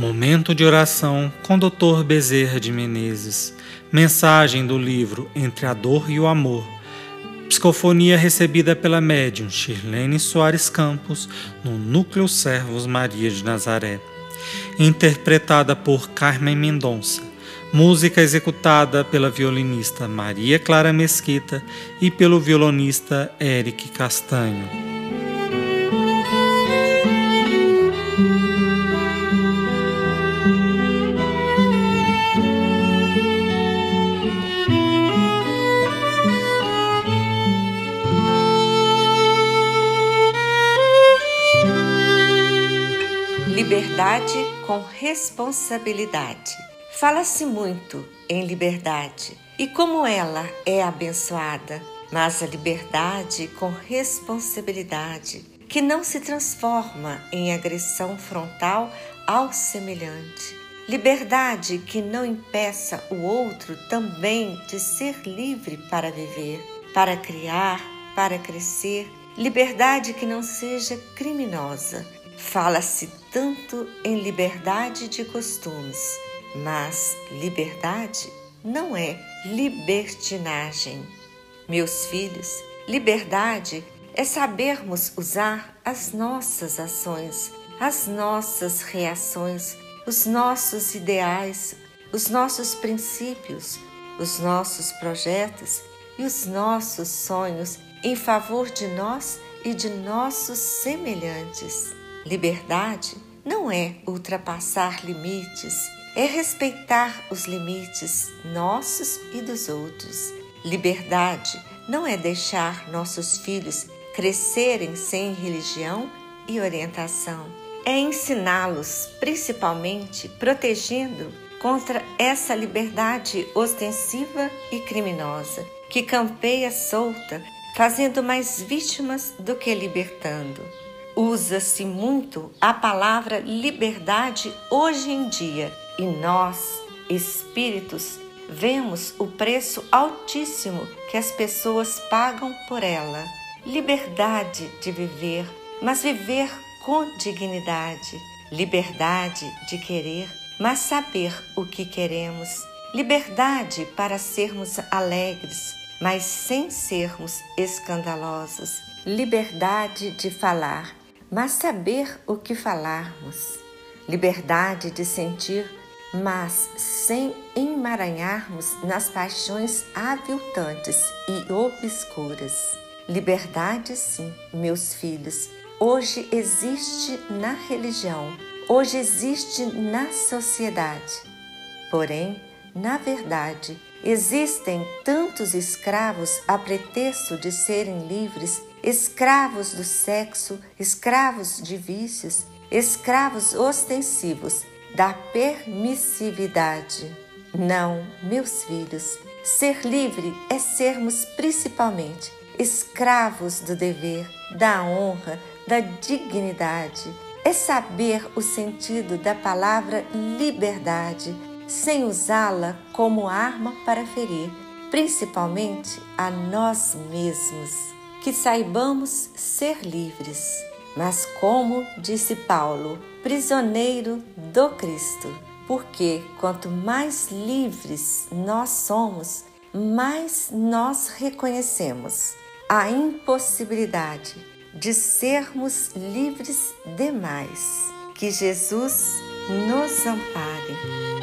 Momento de oração com Dr. Bezerra de Menezes. Mensagem do livro Entre a Dor e o Amor. Psicofonia recebida pela médium Shirlene Soares Campos no Núcleo Servos Maria de Nazaré. Interpretada por Carmen Mendonça. Música executada pela violinista Maria Clara Mesquita e pelo violonista Eric Castanho. Liberdade com responsabilidade. Fala-se muito em liberdade e como ela é abençoada, mas a liberdade com responsabilidade, que não se transforma em agressão frontal ao semelhante. Liberdade que não impeça o outro também de ser livre para viver, para criar, para crescer. Liberdade que não seja criminosa, Fala-se tanto em liberdade de costumes, mas liberdade não é libertinagem. Meus filhos, liberdade é sabermos usar as nossas ações, as nossas reações, os nossos ideais, os nossos princípios, os nossos projetos e os nossos sonhos em favor de nós e de nossos semelhantes. Liberdade não é ultrapassar limites, é respeitar os limites nossos e dos outros. Liberdade não é deixar nossos filhos crescerem sem religião e orientação. É ensiná-los, principalmente protegendo contra essa liberdade ostensiva e criminosa, que campeia solta, fazendo mais vítimas do que libertando. Usa-se muito a palavra liberdade hoje em dia e nós, espíritos, vemos o preço altíssimo que as pessoas pagam por ela. Liberdade de viver, mas viver com dignidade. Liberdade de querer, mas saber o que queremos. Liberdade para sermos alegres, mas sem sermos escandalosos. Liberdade de falar, mas saber o que falarmos, liberdade de sentir, mas sem emaranharmos nas paixões aviltantes e obscuras. Liberdade, sim, meus filhos, hoje existe na religião, hoje existe na sociedade. Porém, na verdade, existem tantos escravos a pretexto de serem livres escravos do sexo, escravos de vícios, escravos ostensivos da permissividade. Não, meus filhos, ser livre é sermos principalmente escravos do dever, da honra, da dignidade. É saber o sentido da palavra liberdade, sem usá-la como arma para ferir, principalmente a nós mesmos que saibamos ser livres, mas como disse Paulo, prisioneiro do Cristo. Porque quanto mais livres nós somos, mais nós reconhecemos a impossibilidade de sermos livres demais. Que Jesus nos ampare.